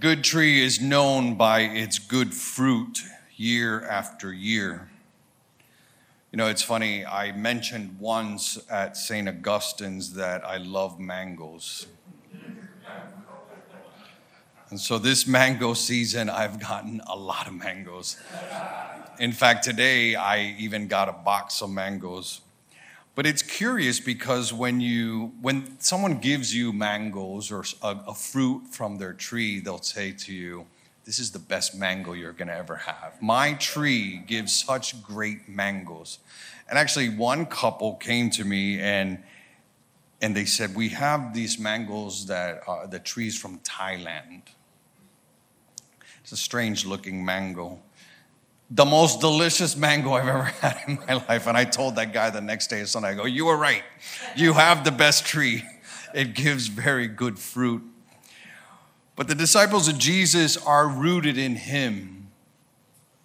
good tree is known by its good fruit year after year. You know, it's funny, I mentioned once at St. Augustine's that I love mangoes. And so this mango season, I've gotten a lot of mangoes. In fact, today I even got a box of mangoes. But it's curious because when you when someone gives you mangoes or a, a fruit from their tree, they'll say to you, "This is the best mango you're going to ever have." My tree gives such great mangoes. And actually one couple came to me and and they said, "We have these mangoes that are the trees from Thailand." It's a strange looking mango the most delicious mango I've ever had in my life. And I told that guy the next day Sunday, I go, You were right. You have the best tree. It gives very good fruit. But the disciples of Jesus are rooted in him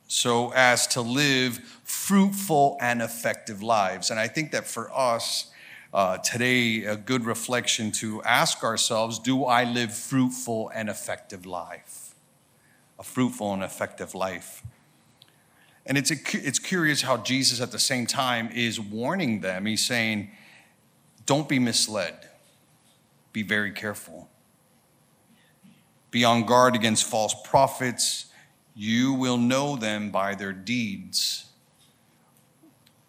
so as to live fruitful and effective lives. And I think that for us, uh, today, a good reflection to ask ourselves do I live fruitful and effective life? A fruitful and effective life. And it's, a, it's curious how Jesus at the same time is warning them. He's saying, Don't be misled, be very careful. Be on guard against false prophets. You will know them by their deeds.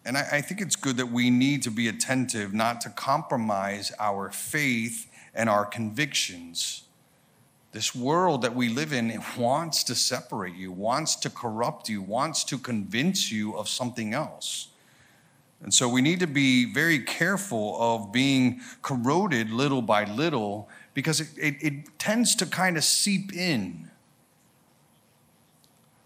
And I, I think it's good that we need to be attentive not to compromise our faith and our convictions. This world that we live in wants to separate you, wants to corrupt you, wants to convince you of something else. And so we need to be very careful of being corroded little by little because it, it, it tends to kind of seep in.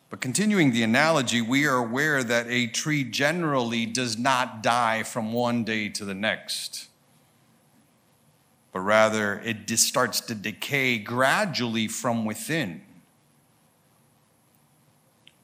But continuing the analogy, we are aware that a tree generally does not die from one day to the next but rather it starts to decay gradually from within.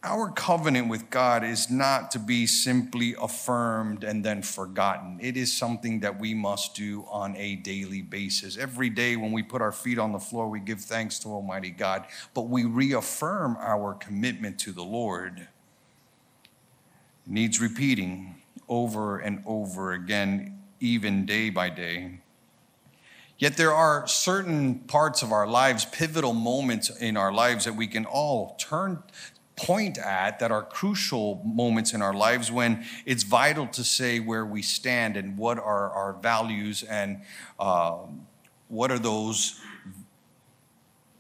Our covenant with God is not to be simply affirmed and then forgotten. It is something that we must do on a daily basis. Every day when we put our feet on the floor, we give thanks to Almighty God, but we reaffirm our commitment to the Lord. It needs repeating over and over again, even day by day. Yet there are certain parts of our lives, pivotal moments in our lives that we can all turn point at that are crucial moments in our lives when it's vital to say where we stand and what are our values and uh, what are those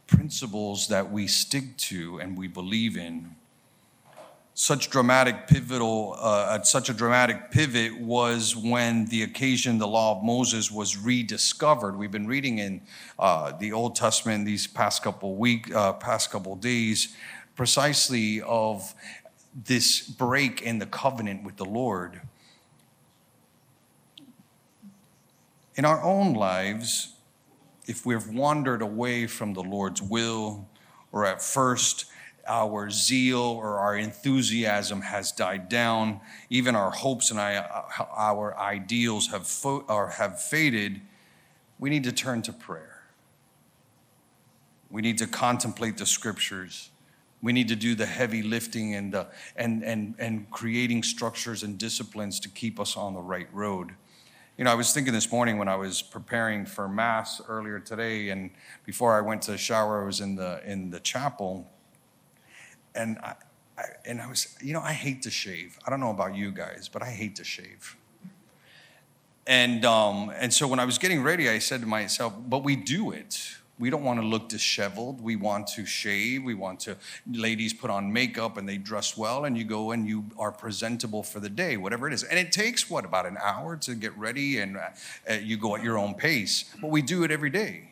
principles that we stick to and we believe in such dramatic pivotal uh, such a dramatic pivot was when the occasion the law of moses was rediscovered. We've been reading in uh, the old testament these past couple week uh, past couple days precisely of this break in the covenant with the lord. In our own lives if we've wandered away from the lord's will or at first our zeal or our enthusiasm has died down, even our hopes and uh, our ideals have, fo- or have faded, we need to turn to prayer. We need to contemplate the scriptures. We need to do the heavy lifting and, the, and, and, and creating structures and disciplines to keep us on the right road. You know, I was thinking this morning when I was preparing for Mass earlier today, and before I went to shower, I was in the, in the chapel and I, I, and I was, you know, I hate to shave. I don't know about you guys, but I hate to shave. And um, and so when I was getting ready, I said to myself, "But we do it. We don't want to look disheveled. We want to shave. We want to. Ladies put on makeup and they dress well, and you go and you are presentable for the day, whatever it is. And it takes what about an hour to get ready, and uh, you go at your own pace. But we do it every day.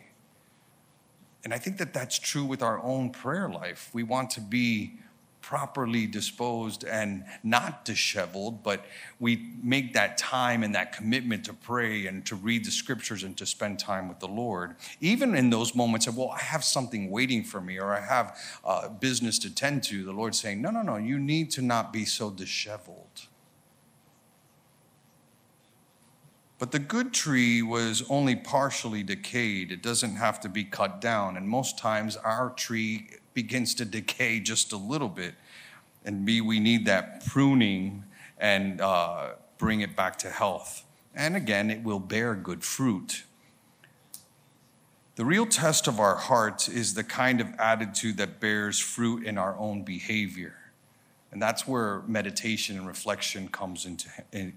And I think that that's true with our own prayer life. We want to be properly disposed and not disheveled, but we make that time and that commitment to pray and to read the scriptures and to spend time with the Lord. Even in those moments of, well, I have something waiting for me or I have uh, business to tend to, the Lord's saying, no, no, no, you need to not be so disheveled. But the good tree was only partially decayed. It doesn't have to be cut down. And most times our tree begins to decay just a little bit. And B, we need that pruning and uh, bring it back to health. And again, it will bear good fruit. The real test of our hearts is the kind of attitude that bears fruit in our own behavior. And that's where meditation and reflection comes into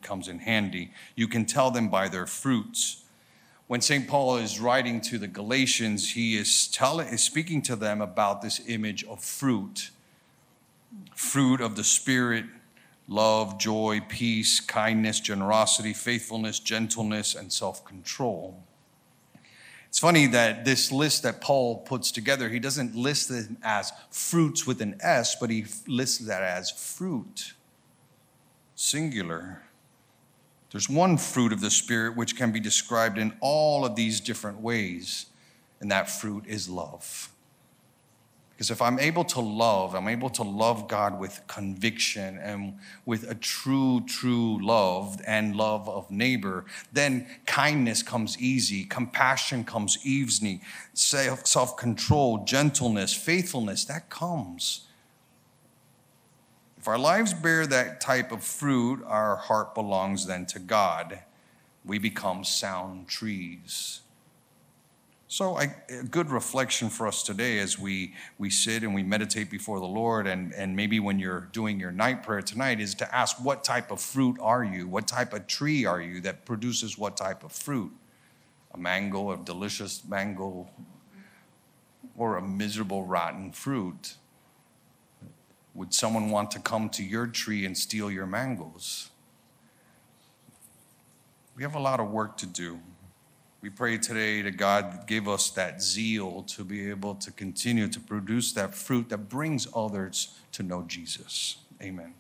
comes in handy. You can tell them by their fruits. When St. Paul is writing to the Galatians, he is telling is speaking to them about this image of fruit. Fruit of the spirit, love, joy, peace, kindness, generosity, faithfulness, gentleness, and self-control. It's funny that this list that Paul puts together, he doesn't list them as fruits with an S, but he lists that as fruit, singular. There's one fruit of the Spirit which can be described in all of these different ways, and that fruit is love. Because if I'm able to love, I'm able to love God with conviction and with a true, true love and love of neighbor, then kindness comes easy, compassion comes easy, self control, gentleness, faithfulness, that comes. If our lives bear that type of fruit, our heart belongs then to God. We become sound trees. So, I, a good reflection for us today as we, we sit and we meditate before the Lord, and, and maybe when you're doing your night prayer tonight, is to ask what type of fruit are you? What type of tree are you that produces what type of fruit? A mango, a delicious mango, or a miserable, rotten fruit? Would someone want to come to your tree and steal your mangoes? We have a lot of work to do. We pray today that God give us that zeal to be able to continue to produce that fruit that brings others to know Jesus. Amen.